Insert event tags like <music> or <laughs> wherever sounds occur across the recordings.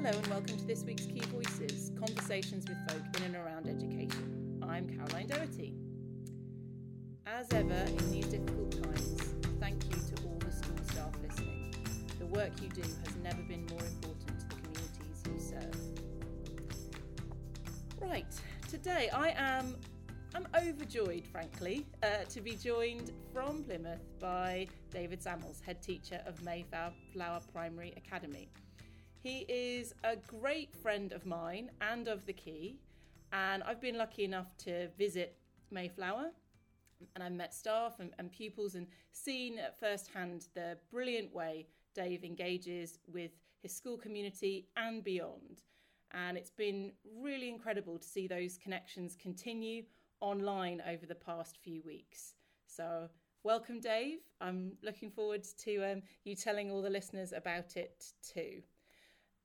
Hello and welcome to this week's Key Voices Conversations with folk in and around education. I'm Caroline Doherty. As ever, in these difficult times, thank you to all the school staff listening. The work you do has never been more important to the communities you serve. Right, today I am I'm overjoyed, frankly, uh, to be joined from Plymouth by David Samuels, head teacher of Mayflower Primary Academy. He is a great friend of mine and of the Key, and I've been lucky enough to visit Mayflower. And I've met staff and, and pupils and seen at firsthand the brilliant way Dave engages with his school community and beyond. And it's been really incredible to see those connections continue online over the past few weeks. So, welcome, Dave. I'm looking forward to um, you telling all the listeners about it too.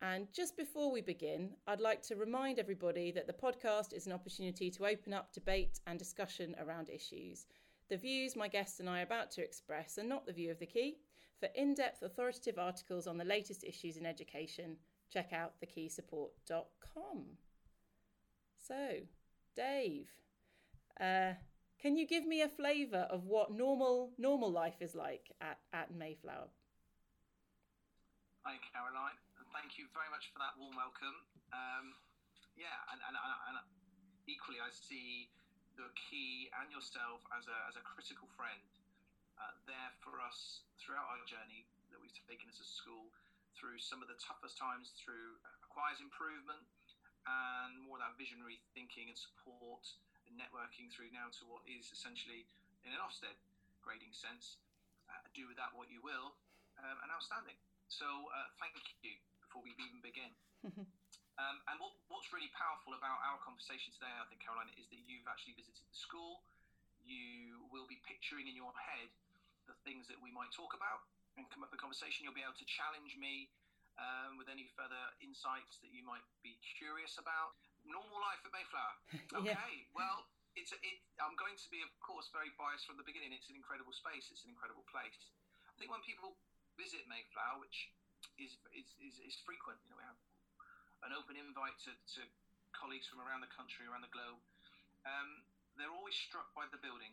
And just before we begin, I'd like to remind everybody that the podcast is an opportunity to open up debate and discussion around issues. The views my guests and I are about to express are not the view of the Key. For in depth authoritative articles on the latest issues in education, check out thekeysupport.com. So, Dave, uh, can you give me a flavour of what normal normal life is like at, at Mayflower? Hi, Caroline thank you very much for that warm welcome. Um, yeah, and, and, and, equally, I see the key and yourself as a, as a critical friend uh, there for us throughout our journey that we've taken as a school through some of the toughest times, through requires improvement and more of that visionary thinking and support and networking through now to what is essentially, in an Ofsted grading sense, uh, do with that what you will, um, and outstanding. So uh, thank you before we even begin. <laughs> um, and what, what's really powerful about our conversation today, I think, Caroline, is that you've actually visited the school. You will be picturing in your head the things that we might talk about and come up with a conversation. You'll be able to challenge me um, with any further insights that you might be curious about. Normal life at Mayflower. <laughs> Okay, yeah. well, it's a, it, I'm going to be, of course, very biased from the beginning. It's an incredible space. It's an incredible place. I think when people visit Mayflower, which is, is, is, is frequent. You know, we have an open invite to, to colleagues from around the country, around the globe. Um, they're always struck by the building,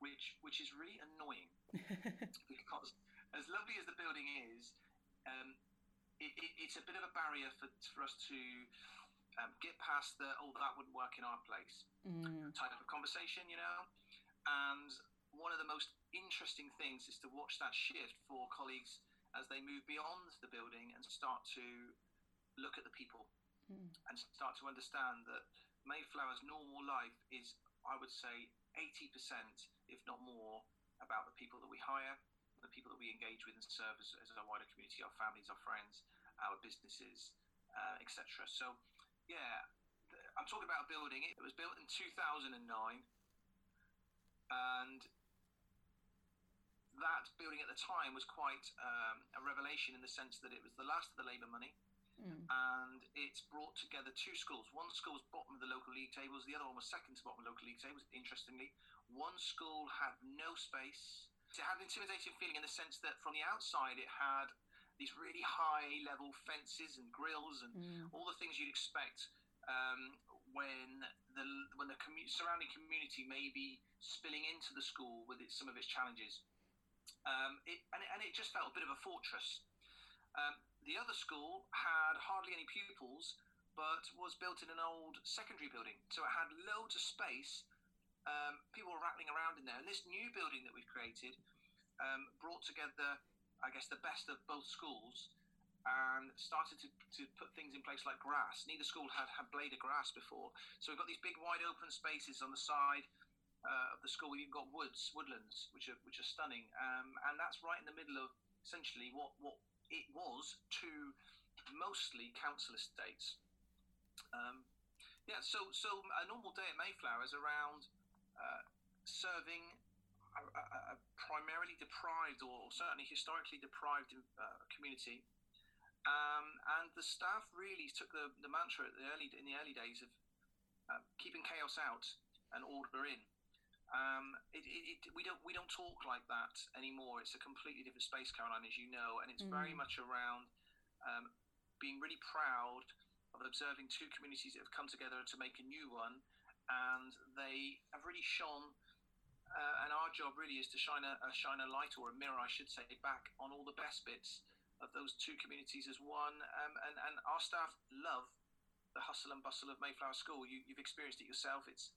which which is really annoying <laughs> because as lovely as the building is, um, it, it, it's a bit of a barrier for, for us to um, get past the oh that wouldn't work in our place mm. type of conversation, you know. And one of the most interesting things is to watch that shift for colleagues as they move beyond the building and start to look at the people mm. and start to understand that Mayflower's normal life is, I would say, 80%, if not more, about the people that we hire, the people that we engage with and serve as, as our wider community, our families, our friends, our businesses, uh, etc. So, yeah, I'm talking about a building. It was built in 2009, and that building at the time was quite um, a revelation in the sense that it was the last of the Labour money. Mm. And it's brought together two schools. One school was bottom of the local league tables, the other one was second to bottom of the local league tables, interestingly. One school had no space. It had an intimidating feeling in the sense that from the outside it had these really high level fences and grills and mm. all the things you'd expect um, when the when the commu- surrounding community may be spilling into the school with its, some of its challenges. Um, it, and, it, and, it, just felt a bit of a fortress. Um, the other school had hardly any pupils, but was built in an old secondary building. So it had loads of space. Um, people were rattling around in there. And this new building that we've created um, brought together, I guess, the best of both schools and started to, to put things in place like grass. Neither school had had blade of grass before. So we've got these big wide open spaces on the side uh, of the school. We've got woods, woodlands, which are which are stunning, um, and that's right in the middle of essentially what what it was to mostly council estates. Um, yeah, so so a normal day at Mayflower is around uh, serving a, a, a, primarily deprived or certainly historically deprived uh, community. Um, and the staff really took the, the mantra the early, in the early days of uh, keeping chaos out and order in. Um, it, it, it, we don't we don't talk like that anymore. It's a completely different space, Caroline, as you know, and it's mm. very much around um, being really proud of observing two communities that have come together to make a new one, and they have really shone. Uh, and our job really is to shine a, a, shine a light or a mirror, I should say, back on all the best bits of those two communities as one. Um, and, and our staff love the hustle and bustle of Mayflower School. You, have experienced it yourself. It's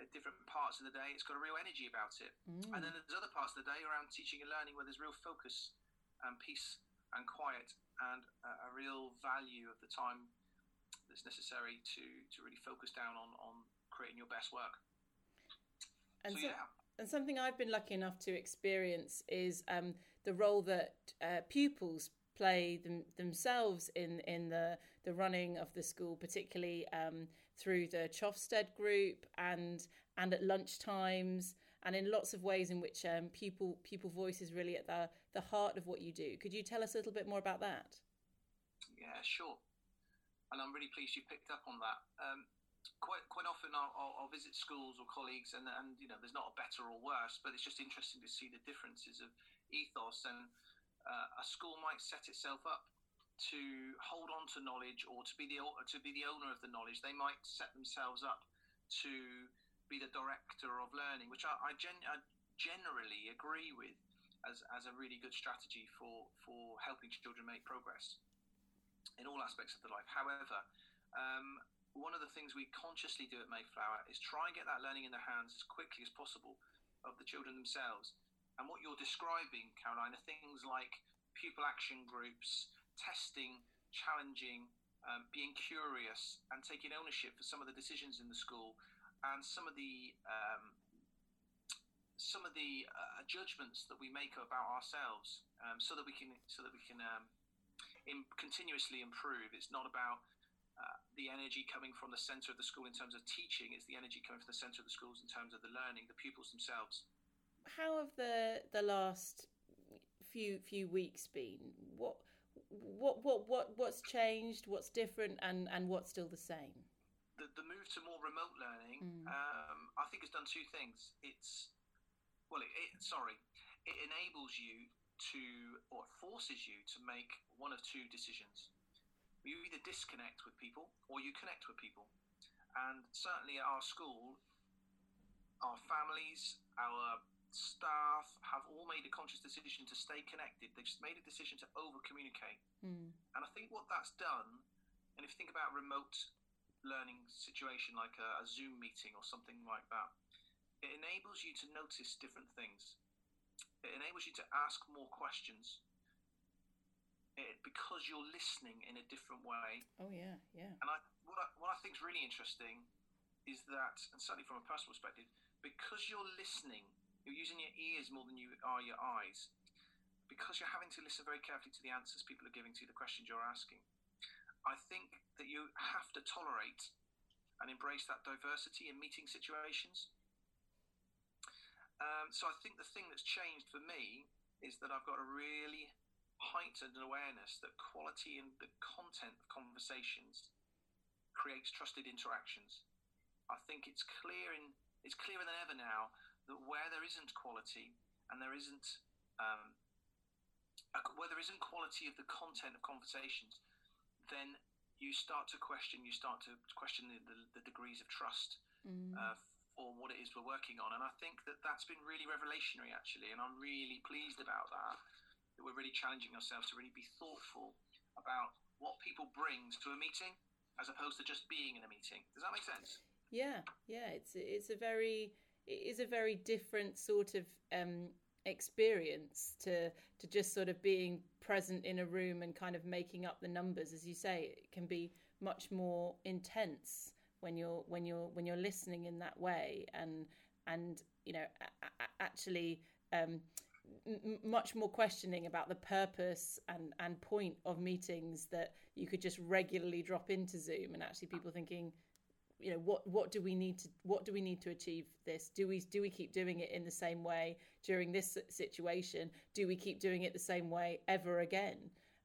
at different parts of the day. It's got a real energy about it. Mm. And then there's other parts of the day around teaching and learning where there's real focus and peace and quiet and a, a real value of the time that's necessary to to really focus down on on creating your best work. And so, so yeah. And something I've been lucky enough to experience is um, the role that uh, pupils play them, themselves in in the the running of the school, particularly um, through the Chofsted group and and at lunch times and in lots of ways in which um, pupil pupil voice is really at the the heart of what you do. Could you tell us a little bit more about that? Yeah, sure and I'm really pleased you picked up on that. Um, quite quite often I'll, I'll, I'll, visit schools or colleagues, and and you know there's not a better or worse, but it's just interesting to see the differences of ethos. And uh, a school might set itself up to hold on to knowledge or to be the to be the owner of the knowledge. They might set themselves up to be the director of learning, which I, I, gen, I generally agree with as, as a really good strategy for for helping children make progress in all aspects of the life. However, um, one of the things we consciously do at Mayflower is try and get that learning in the hands as quickly as possible of the children themselves. And what you're describing, Caroline, are things like pupil action groups, testing, challenging, um, being curious, and taking ownership for some of the decisions in the school and some of the um, some of the uh, judgments that we make about ourselves, um, so that we can so that we can um, in, continuously improve. It's not about uh, the energy coming from the center of the school in terms of teaching. It's the energy coming from the center of the schools in terms of the learning, the pupils themselves. How have the the last few few weeks been? What what what what what's changed? What's different? And and what's still the same? The, the move to more remote learning, mm. um, I think, has done two things. It's well, it, it, sorry, it enables you to, or forces you to make one of two decisions. You either disconnect with people or you connect with people. And certainly at our school, our families, our staff have all made a conscious decision to stay connected. They've just made a decision to over communicate. Mm. And I think what that's done, and if you think about remote learning situation like a, a Zoom meeting or something like that, it enables you to notice different things it enables you to ask more questions it, because you're listening in a different way. Oh yeah, yeah. And I, what I, what I think is really interesting is that, and certainly from a personal perspective, because you're listening, you're using your ears more than you are your eyes. Because you're having to listen very carefully to the answers people are giving to the questions you're asking. I think that you have to tolerate and embrace that diversity in meeting situations um, so I think the thing that's changed for me is that I've got a really heightened awareness that quality and the content of conversations creates trusted interactions. I think it's clear in it's clearer than ever now that where there isn't quality and there isn't um, where there isn't quality of the content of conversations, then you start to question you start to question the, the, the degrees of trust mm. uh, for what it is we're working on. And I think that that's been really revelationary, actually. And I'm really pleased about that. That we're really challenging ourselves to really be thoughtful about what people bring to a meeting as opposed to just being in a meeting. Does that make sense? Yeah, yeah. It's it's a very it is a very different sort of um, experience to to just sort of being present in a room and kind of making up the numbers. As you say, it can be much more intense when you're when you're when you're listening in that way and and you know a- a- actually um, much more questioning about the purpose and and point of meetings that you could just regularly drop into Zoom and actually people thinking you know what what do we need to what do we need to achieve this do we do we keep doing it in the same way during this situation do we keep doing it the same way ever again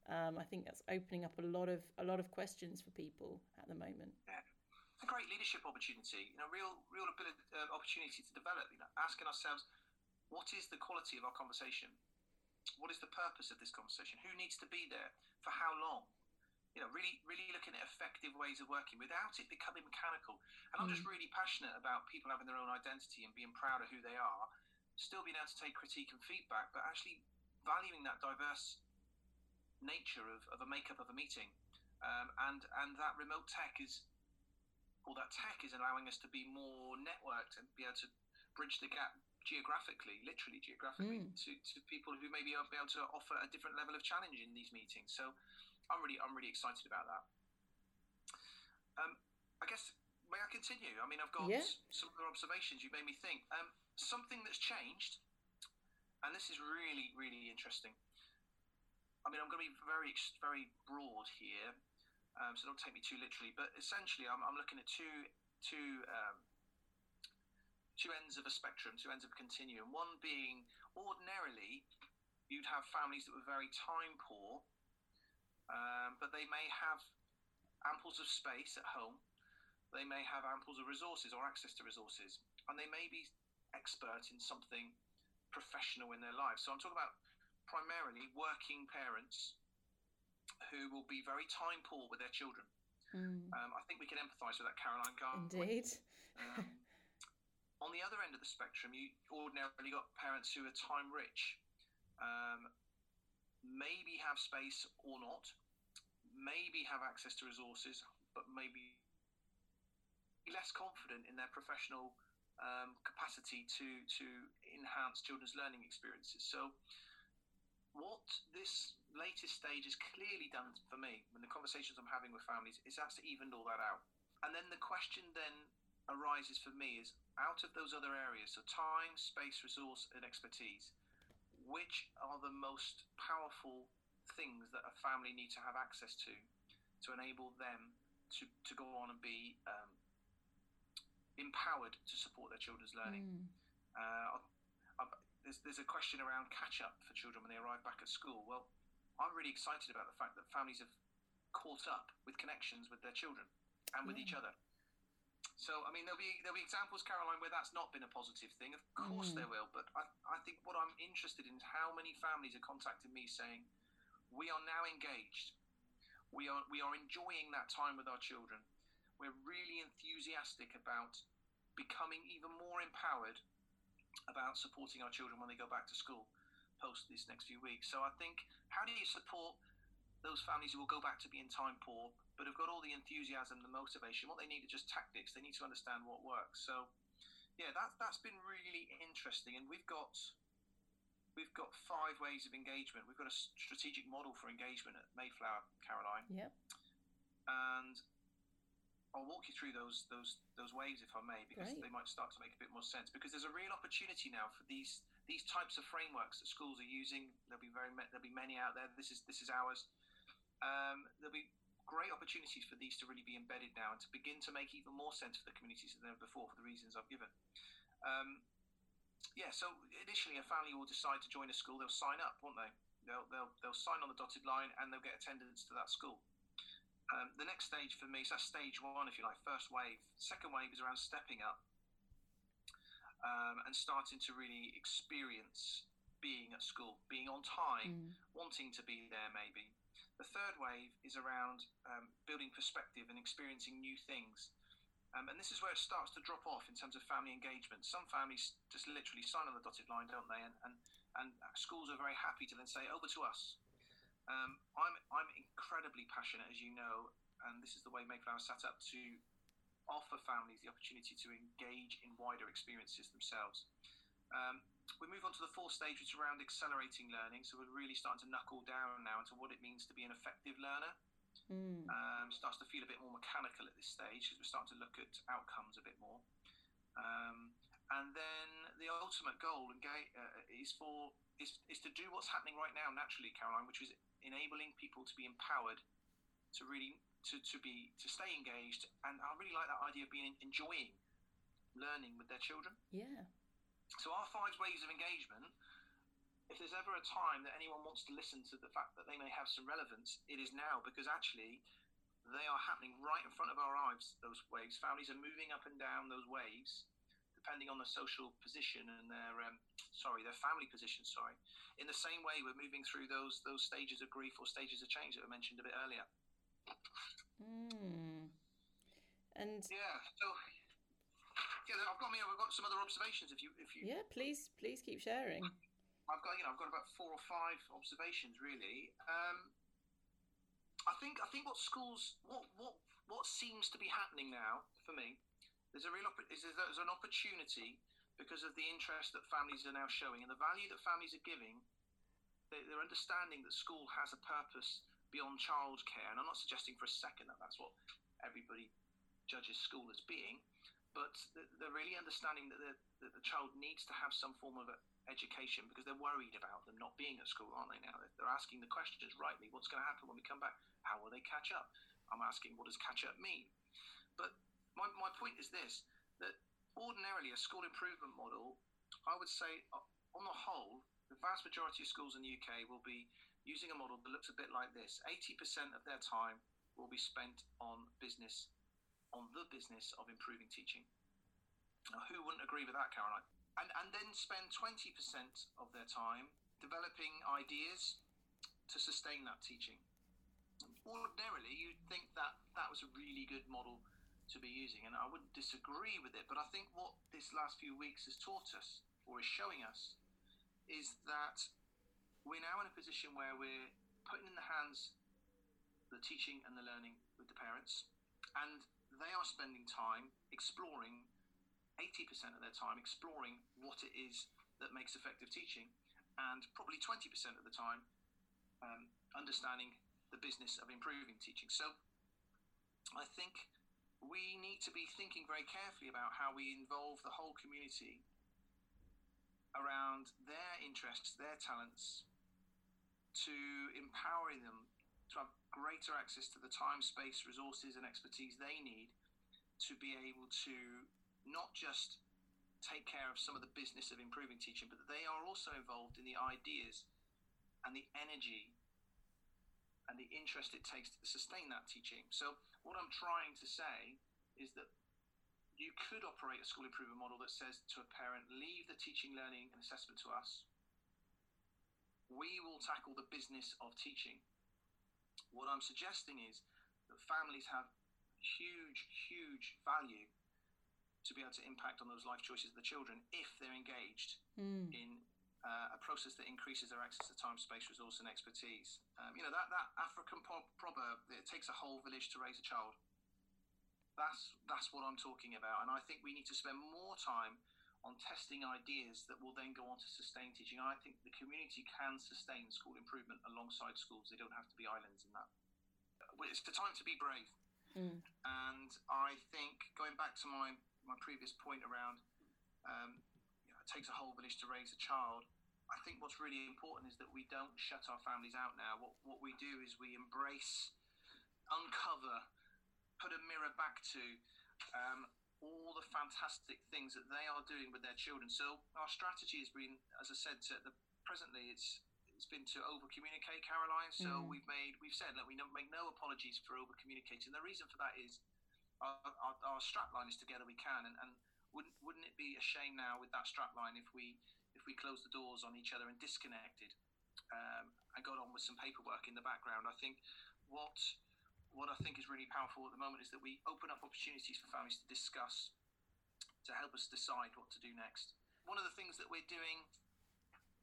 um, I think that's opening up a lot of a lot of questions for people at the moment yeah. It's a great leadership opportunity, you know, real, real ability, uh, opportunity to develop. You know, asking ourselves, what is the quality of our conversation? What is the purpose of this conversation? Who needs to be there? For how long? You know, really, really looking at effective ways of working without it becoming mechanical. And I'm just really passionate about people having their own identity and being proud of who they are, still being able to take critique and feedback, but actually valuing that diverse nature of, of a makeup of a meeting. Um, and and that remote tech is, or that tech is allowing us to be more networked and be able to bridge the gap geographically, literally geographically, mm. to, to people who maybe are be able to offer a different level of challenge in these meetings. So I'm really I'm really excited about that. Um, I guess may I continue? I mean, I've got yeah. some other observations you made me think. Um, something that's changed, and this is really really interesting. I mean, I'm going to be very very broad here, um, so don't take me too literally. But essentially, I'm, I'm looking at two two um, two ends of a spectrum, two ends of a continuum. One being ordinarily you'd have families that were very time poor um, but they may have amples of space at home. They may have amples of resources or access to resources, and they may be expert in something professional in their lives. So I'm talking about primarily working parents who will be very time poor with their children. Mm. Um, I think we can empathise with that, Caroline Garn. Indeed. um, on the other end of the spectrum, you ordinarily got parents who are time rich. Um, maybe have space or not, maybe have access to resources, but maybe less confident in their professional um, capacity to to enhance children's learning experiences. So, what this latest stage has clearly done for me, when the conversations I'm having with families, is that's evened all that out. And then the question then arises for me is out of those other areas, so time, space, resource, and expertise which are the most powerful things that a family need to have access to to enable them to, to go on and be um, empowered to support their children's learning. Mm. Uh, there's, there's a question around catch up for children when they arrive back at school. Well, I'm really excited about the fact that families have caught up with connections with their children and with yeah. each other. So, I mean, there'll be there'll be examples, Caroline, where that's not been a positive thing. Of course, mm. there will. But I, I think what I'm interested in is how many families are contacting me saying, "We are now engaged. We are we are enjoying that time with our children. We're really enthusiastic about becoming even more empowered about supporting our children when they go back to school post these next few weeks. So I think, how do you support those families who will go back to being time poor but have got all the enthusiasm, the motivation. What they need are just tactics. They need to understand what works. So, yeah, that that's been really interesting. And we've got we've got five ways of engagement. We've got a strategic model for engagement at Mayflower, Caroline. Yep. And I'll walk you through those those those ways, if I may, because Great. they might start to make a bit more sense. Because there's a real opportunity now for these these types of frameworks that schools are using. There'll be very there'll be many out there. This is this is ours. Um, there'll be great opportunities for these to really be embedded now and to begin to make even more sense for the communities than before for the reasons I've given. Um, yeah, so initially a family will decide to join a school, they'll sign up, won't they? They'll, they'll, they'll sign on the dotted line and they'll get attendance to that school. Um, the next stage for me, so that's stage one, if you like, first wave. Second wave is around stepping up um, and starting to really experience being at school, being on time, mm. wanting to be there maybe, the third wave is around um, building perspective and experiencing new things. Um, and this is where it starts to drop off in terms of family engagement. Some families just literally sign on the dotted line, don't they? And, and, and schools are very happy to then say, over to us. Um, I'm, I'm incredibly passionate, as you know, and this is the way Mayflower set up to offer families the opportunity to engage in wider experiences themselves. Um, we move on to the fourth stage, which is around accelerating learning. So we're really starting to knuckle down now into what it means to be an effective learner. Mm. Um, starts to feel a bit more mechanical at this stage because we're starting to look at outcomes a bit more. Um, and then the ultimate goal and uh, is for is, is to do what's happening right now naturally, Caroline, which is enabling people to be empowered to really to, to be to stay engaged. And I really like that idea of being enjoying learning with their children. Yeah. So our five ways of engagement, if there's ever a time that anyone wants to listen to the fact that they may have some relevance, it is now because actually they are happening right in front of our eyes, those waves. Families are moving up and down those waves depending on the social position and their um, sorry their family position sorry in the same way we're moving through those those stages of grief or stages of change that were mentioned a bit earlier Mm. And yeah, so yeah, I've got me. I've got some other observations. If you, if you, yeah, please, please keep sharing. I've got you know I've got about four or five observations really. Um, I think I think what schools what what what seems to be happening now for me there's a real is there's an opportunity because of the interest that families are now showing and the value that families are giving. They're understanding that school has a purpose beyond childcare, and I'm not suggesting for a second that that's what everybody judges school as being, but they're really understanding that, that the child needs to have some form of education because they're worried about them not being at school, aren't they? Now they're asking the questions rightly: What's going to happen when we come back? How will they catch up? I'm asking, what does catch up mean? But my, my point is this: that ordinarily a school improvement model, I would say, uh, on the whole, the vast majority of schools in the UK will be using a model that looks a bit like this: 80% of their time will be spent on business on the business of improving teaching. Now, who wouldn't agree with that, Caroline? And, and then spend 20% of their time developing ideas to sustain that teaching. Ordinarily, you'd think that that was a really good model to be using, and I wouldn't disagree with it. But I think what this last few weeks has taught us, or is showing us, is that we're now in a position where we're putting in the hands the teaching and the learning with the parents, and they are spending time exploring 80% of their time exploring what it is that makes effective teaching, and probably 20% of the time um, understanding the business of improving teaching. So I think we need to be thinking very carefully about how we involve the whole community around their interests, their talents, to empowering them to have greater access to the time, space, resources, and expertise they need to be able to not just take care of some of the business of improving teaching, but they are also involved in the ideas and the energy and the interest it takes to sustain that teaching. So, what I'm trying to say is that you could operate a school improvement model that says to a parent, leave the teaching, learning, and assessment to us. We will tackle the business of teaching. What I'm suggesting is that families have huge, huge value to be able to impact on those life choices of the children if they're engaged mm. in uh, a process that increases their access to time, space, resource, and expertise. Um, you know, that, that African proverb, that it takes a whole village to raise a child. That's, that's what I'm talking about. And I think we need to spend more time on testing ideas that will then go on to sustain teaching. I think the community can sustain school improvement alongside schools. They don't have to be islands in that. It's the time to be brave. Mm. And I think going back to my, my previous point around um, you know, it takes a whole village to raise a child. I think what's really important is that we don't shut our families out now. What, what we do is we embrace, uncover, put a mirror back to um, all the fantastic things that they are doing with their children. So our strategy has been, as I said, to the, presently it's it's been to over communicate, Caroline. So mm. we've made we've said that we don't make no apologies for over communicating. The reason for that is our, our, our strap line is together we can, and, and wouldn't wouldn't it be a shame now with that strap line if we if we closed the doors on each other and disconnected um, and got on with some paperwork in the background? I think what what I think is really powerful at the moment is that we open up opportunities for families to discuss, to help us decide what to do next. One of the things that we're doing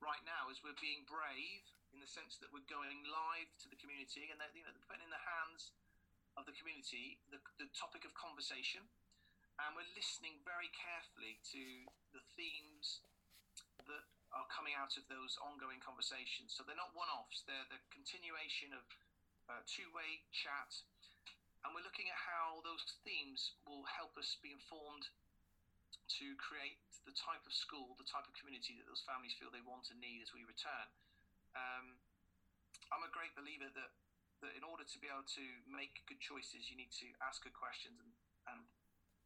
right now is we're being brave in the sense that we're going live to the community and that you know putting in the hands of the community the, the topic of conversation and we're listening very carefully to the themes that are coming out of those ongoing conversations so they're not one-offs they're the continuation of two-way chat, and we're looking at how those themes will help us be informed to create the type of school, the type of community that those families feel they want and need as we return. Um, I'm a great believer that that in order to be able to make good choices, you need to ask good questions and, and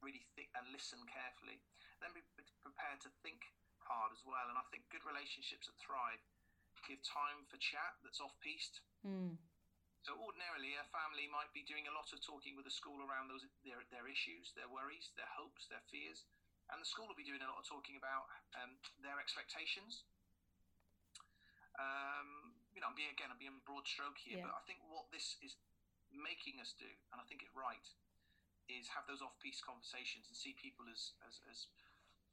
really think and listen carefully. Then be prepared to think hard as well. And I think good relationships that thrive give time for chat that's off piste. Mm. So ordinarily, a family might be doing a lot of talking with the school around those their, their issues, their worries, their hopes, their fears, and the school will be doing a lot of talking about um, their expectations. Um, you know, I'm being again, I'm being broad stroke here, yeah. but I think what this is making us do, and I think it's right, is have those off-piste conversations and see people as as, as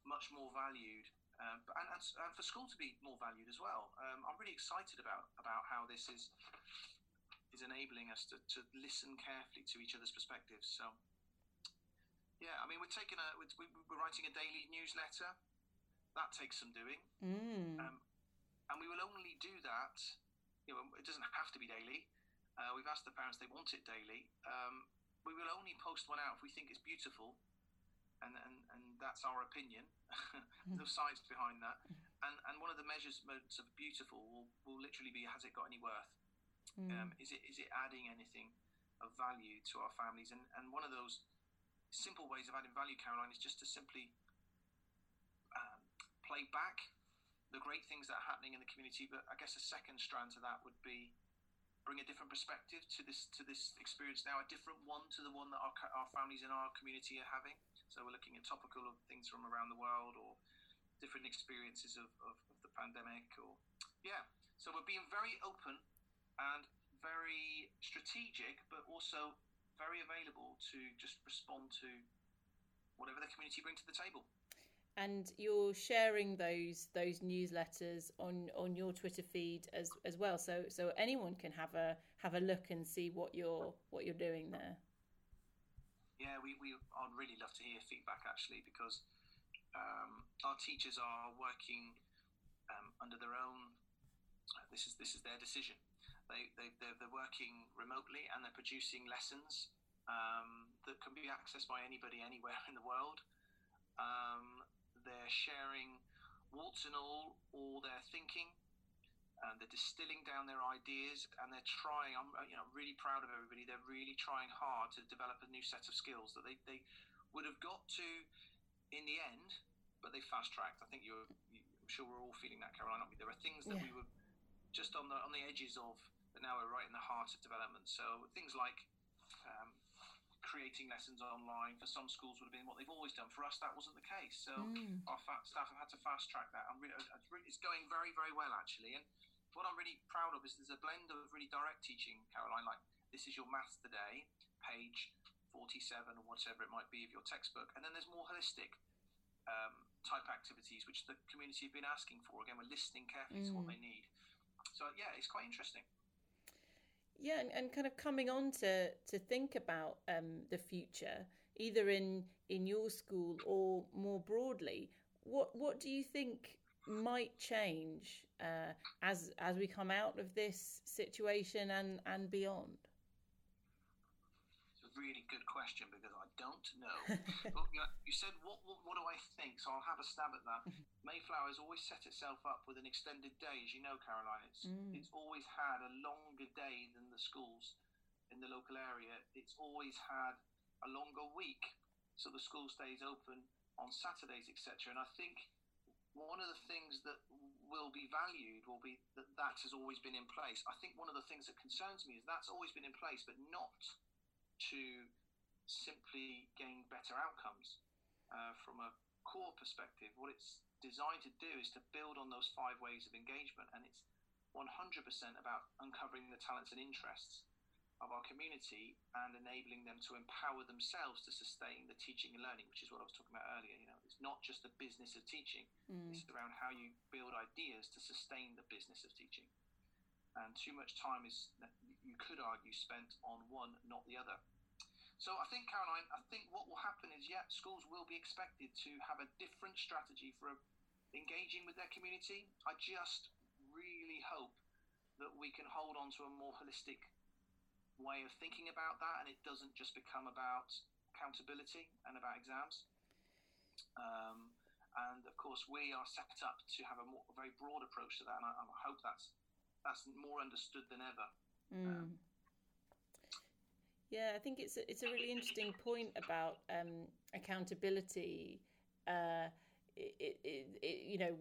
much more valued, um, and, and, and, for school to be more valued as well. Um, I'm really excited about about how this is is enabling us to, to listen carefully to each other's perspectives. So, yeah, I mean, we're taking a we're, we're writing a daily newsletter. That takes some doing, mm. um, and we will only do that. You know, it doesn't have to be daily. Uh, we've asked the parents they want it daily. Um, we will only post one out if we think it's beautiful, and and, and that's our opinion. <laughs> no science behind that. And and one of the measurements of beautiful will, will literally be has it got any worth? Mm. Um, is it is it adding anything of value to our families? And and one of those simple ways of adding value, Caroline, is just to simply um, play back the great things that are happening in the community. But I guess a second strand to that would be bring a different perspective to this to this experience now, a different one to the one that our, our families in our community are having. So we're looking at topical things from around the world or different experiences of, of, of the pandemic or yeah. So we're being very open and very strategic, but also very available to just respond to whatever the community bring to the table. And you're sharing those those newsletters on, on your Twitter feed as as well, so so anyone can have a have a look and see what you're what you're doing there. Yeah, we, we I'd really love to hear feedback actually because um, our teachers are working um, under their own. This is this is their decision they, they, they're, they're working remotely and they're producing lessons um, that can be accessed by anybody anywhere in the world. Um, they're sharing warts and all, all their thinking. And they're distilling down their ideas and they're trying. I'm you know really proud of everybody. They're really trying hard to develop a new set of skills that they, they would have got to in the end, but they fast tracked. I think you're, you, I'm sure we're all feeling that, Caroline. There are things that yeah. we were just on the on the edges of but now we're right in the heart of development. So things like um, creating lessons online for some schools would have been what they've always done. For us, that wasn't the case. So mm. our staff have had to fast track that. I'm really, it's going very, very well actually. And what I'm really proud of is there's a blend of really direct teaching, Caroline. Like this is your maths today, page 47 or whatever it might be of your textbook, and then there's more holistic. Um, type activities which the community have been asking for. Again, we're listening carefully mm. to what mm. they need. So yeah, it's quite interesting. Yeah, and, and kind of coming on to to think about um, the future, either in in your school or more broadly. What what do you think might change uh, as as we come out of this situation and and beyond? Really good question because I don't know. <laughs> but, you, know, you said, what, what, what, do I think? So I'll have a stab at that. <laughs> Mayflower has always set itself up with an extended day, as you know, Caroline. It's, mm. it's always had a longer day than the schools in the local area. It's always had a longer week. So the school stays open on Saturdays, etc. And I think one of the things that will be valued will be that that has always been in place. I think one of the things that concerns me is that's always been in place, but not to simply gain better outcomes. Uh, from a core perspective, what it's designed to do is to build on those five ways of engagement, and it's 100% about uncovering the talents and interests of our community and enabling them to empower themselves to sustain the teaching and learning, which is what I was talking about earlier. You know, it's not just the business of teaching; mm. it's around how you build ideas to sustain the business of teaching. And too much time is, you could argue, spent on one, not the other. So I think, Caroline, I think what will happen is, yeah, schools will be expected to have a different strategy for engaging with their community. I just really hope that we can hold on to a more holistic way of thinking about that and it doesn't just become about accountability and about exams. Um, and of course, we are set up to have a, more, a very broad approach to that, and I, I, hope that's that's more understood than ever. Mm. Um, yeah, I think it's a, it's a really interesting point about um, accountability. Uh, it, it, it, you know,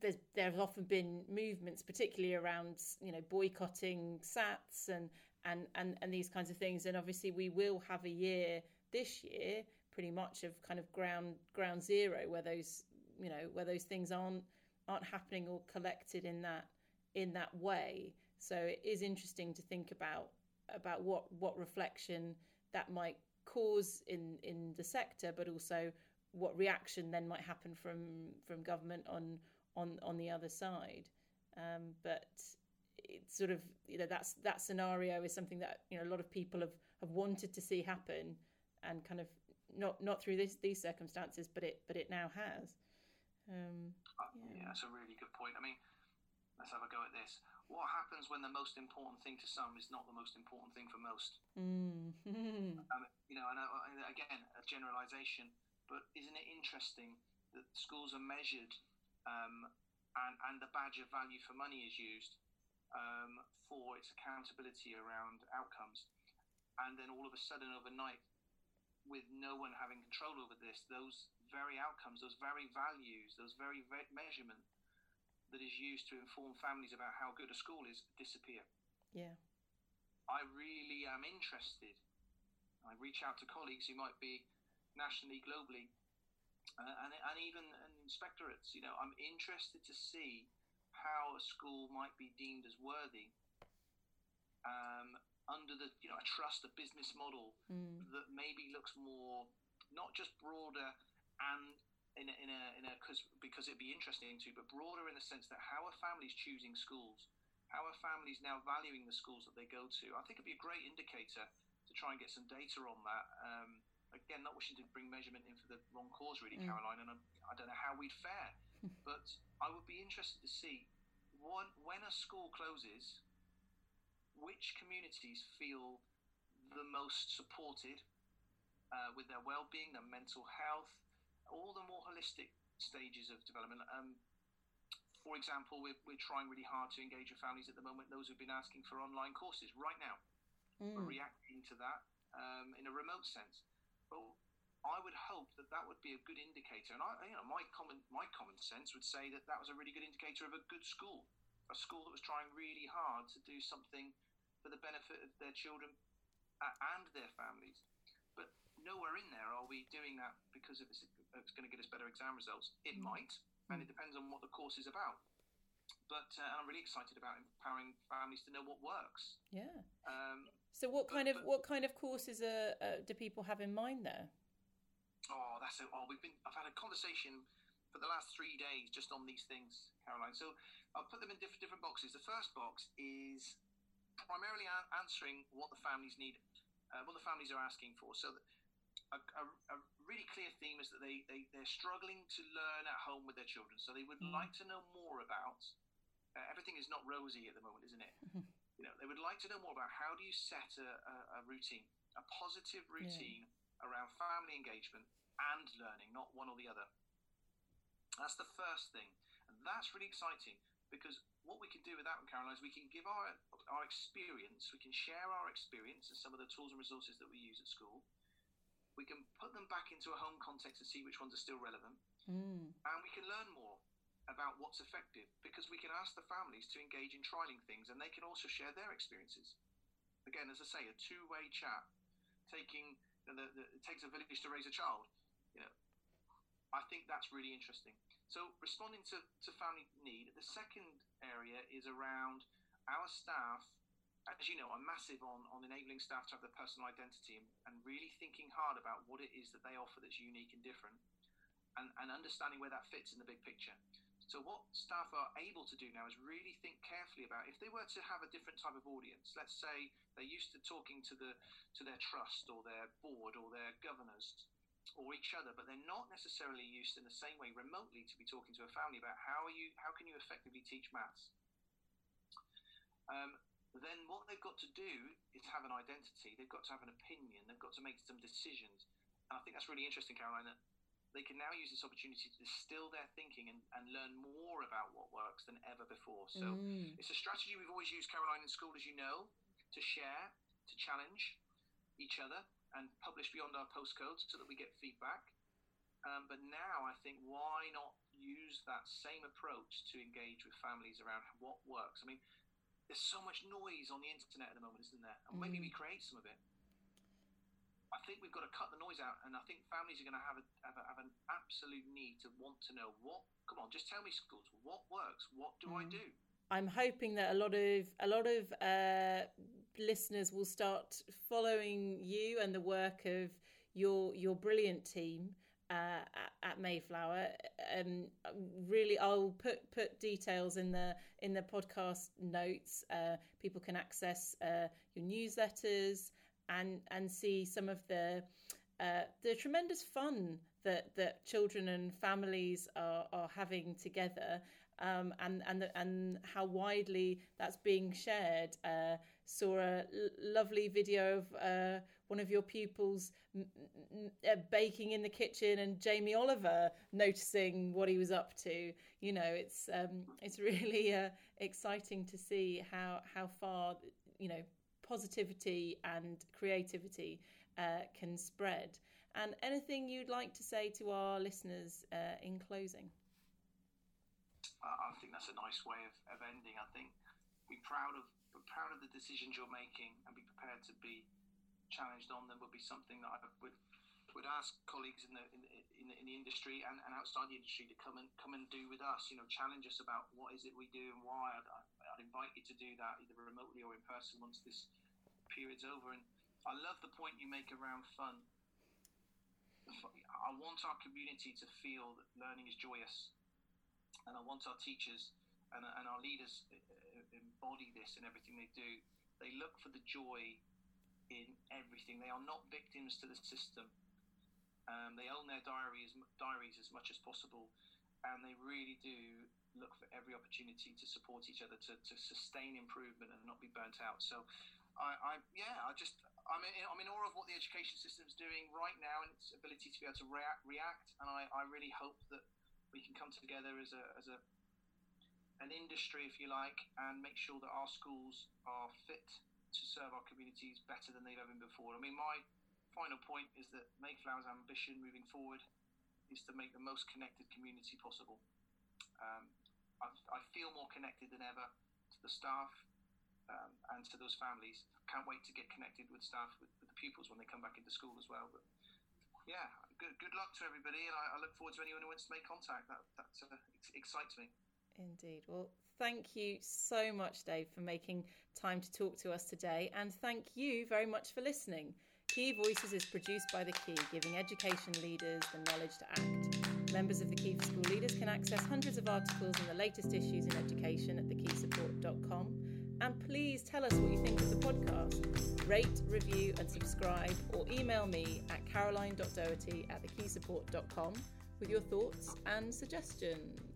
there's there have often been movements, particularly around you know boycotting SATs and and and and these kinds of things. And obviously, we will have a year this year, pretty much of kind of ground ground zero, where those you know where those things aren't aren't happening or collected in that in that way. So it is interesting to think about about what what reflection that might cause in in the sector, but also what reaction then might happen from from government on on on the other side. Um, but it's sort of you know that's that scenario is something that you know a lot of people have have wanted to see happen, and kind of not not through this these circumstances, but it but it now has. Um, uh, yeah. yeah, that's a really good point. I mean, let's have a go at this. What happens when the most important thing to some is not the most important thing for most? Mm. <laughs> um, you know, and uh, again, a generalization, but isn't it interesting that schools are measured um, and, and the badge of value for money is used um, for its accountability around outcomes? And then all of a sudden, overnight, with no one having control over this, those very outcomes, those very values, those very measurement that is used to inform families about how good a school is disappear. Yeah. I really am interested. I reach out to colleagues who might be nationally, globally, uh, and, and even and inspectorates. You know, I'm interested to see how a school might be deemed as worthy um, under the you know a trust, a business model mm. that maybe looks more not just broader and in a, in a, in a cause, because it'd be interesting to, but broader in the sense that how are families choosing schools? How are families now valuing the schools that they go to? I think it'd be a great indicator to try and get some data on that. Um, again, not wishing to bring measurement in for the wrong cause, really, mm. Caroline, and I'm, I do not know how we'd fare, <laughs> but I would be interested to see one, when a school closes, which communities feel the most supported uh, with their well-being, their mental health, all the more holistic stages of development. Um, for example, we're, we're trying really hard to engage with families at the moment, those who've been asking for online courses right now. Mm. We're reacting to that um, in a remote sense. But I would hope that that would be a good indicator. And I, you know, my common, my common sense would say that that was a really good indicator of a good school, a school that was trying really hard to do something for the benefit of their children and their families But nowhere in there are we doing that because of it's, it's going to get us better exam results. It mm. might, and it depends on what the course is about. But uh, I'm really excited about empowering families to know what works. Yeah. Um, so, what kind but, of but, what kind of courses are, uh, do people have in mind there? Oh, that's it. Oh, we've been. I've had a conversation for the last three days just on these things, Caroline. So I'll put them in different different boxes. The first box is primarily answering what the families need, uh, what the families are asking for. So a, a, a, really clear theme is that they, they, they're struggling to learn at home with their children. So they would mm. like to know more about uh, everything is not rosy at the moment, isn't it? you know, they would like to know more about how do you set a, a, a routine, a positive routine yeah. around family engagement and learning, not one or the other. That's the first thing. And that's really exciting because what we can do with that one, Caroline, is we can give our, our experience, we can share our experience and some of the tools and resources that we use at school we can put them back into a home context and see which ones are still relevant. Mm. And we can learn more about what's effective because we can ask the families to engage in trialing things and they can also share their experiences. Again, as I say, a two way chat. Taking you know, the, the, it takes a village to raise a child. You know, I think that's really interesting. So, responding to, to family need, the second area is around our staff as you know, I'm massive on, on enabling staff to have their personal identity and, and really thinking hard about what it is that they offer that's unique and different and, and understanding where that fits in the big picture. So, what staff are able to do now is really think carefully about if they were to have a different type of audience. Let's say they're used to talking to the to their trust or their board or their governors or each other, but they're not necessarily used in the same way remotely to be talking to a family about how are you how can you effectively teach maths. Um, then what they've got to do is have an identity. They've got to have an opinion. They've got to make some decisions. And I think that's really interesting, Caroline, that they can now use this opportunity to distill their thinking and, and learn more about what works than ever before. So mm. it's a strategy we've always used, Caroline, in school, as you know, to share, to challenge each other and publish beyond our postcodes so that we get feedback. Um, but now I think why not use that same approach to engage with families around what works? I mean, there's so much noise on the internet at the moment, isn't there? And maybe mm. we create some of it. I think we've got to cut the noise out, and I think families are going to have, a, have, a, have an absolute need to want to know what. Come on, just tell me, schools, what works? What do mm. I do? I'm hoping that a lot of a lot of uh, listeners will start following you and the work of your your brilliant team uh, at, at, Mayflower. Um, really, I'll put put details in the in the podcast notes. Uh, people can access uh, your newsletters and and see some of the uh, the tremendous fun that that children and families are, are having together. Um, and and and how widely that's being shared. Uh, saw a l- lovely video of uh, one of your pupils m- m- uh, baking in the kitchen and Jamie Oliver noticing what he was up to. You know, it's um, it's really uh, exciting to see how how far you know positivity and creativity uh, can spread. And anything you'd like to say to our listeners uh, in closing? I think that's a nice way of, of ending. I think be proud of be proud of the decisions you're making and be prepared to be challenged on them would be something that I would would ask colleagues in the in, in, in the industry and, and outside the industry to come and come and do with us. You know, challenge us about what is it we do and why. I'd, I'd invite you to do that either remotely or in person once this period's over. And I love the point you make around fun. I want our community to feel that learning is joyous, and I want our teachers and, and our leaders embody this in everything they do. They look for the joy in everything. They are not victims to the system. Um, they own their diaries, diaries as much as possible, and they really do look for every opportunity to support each other, to, to sustain improvement, and not be burnt out. So, I, I yeah, I just I'm in, I'm in awe of what the education system is doing right now and its ability to be able to react. react and I, I really hope that we can come together as a as a an industry, if you like, and make sure that our schools are fit to serve our communities better than they've ever been before. I mean, my final point is that Mayflower's ambition moving forward is to make the most connected community possible. Um, I, I, feel more connected than ever to the staff um, and to those families. Can't wait to get connected with staff, with, with, the pupils when they come back into school as well. But yeah, good, good luck to everybody, and I, I look forward to anyone who wants to make contact. That, that uh, excites me. Indeed. Well, thank you so much, Dave, for making time to talk to us today. And thank you very much for listening. Key Voices is produced by The Key, giving education leaders the knowledge to act. Members of the Key for School Leaders can access hundreds of articles and the latest issues in education at thekeysupport.com. And please tell us what you think of the podcast. Rate, review, and subscribe, or email me at caroline.doherty at thekeysupport.com with your thoughts and suggestions.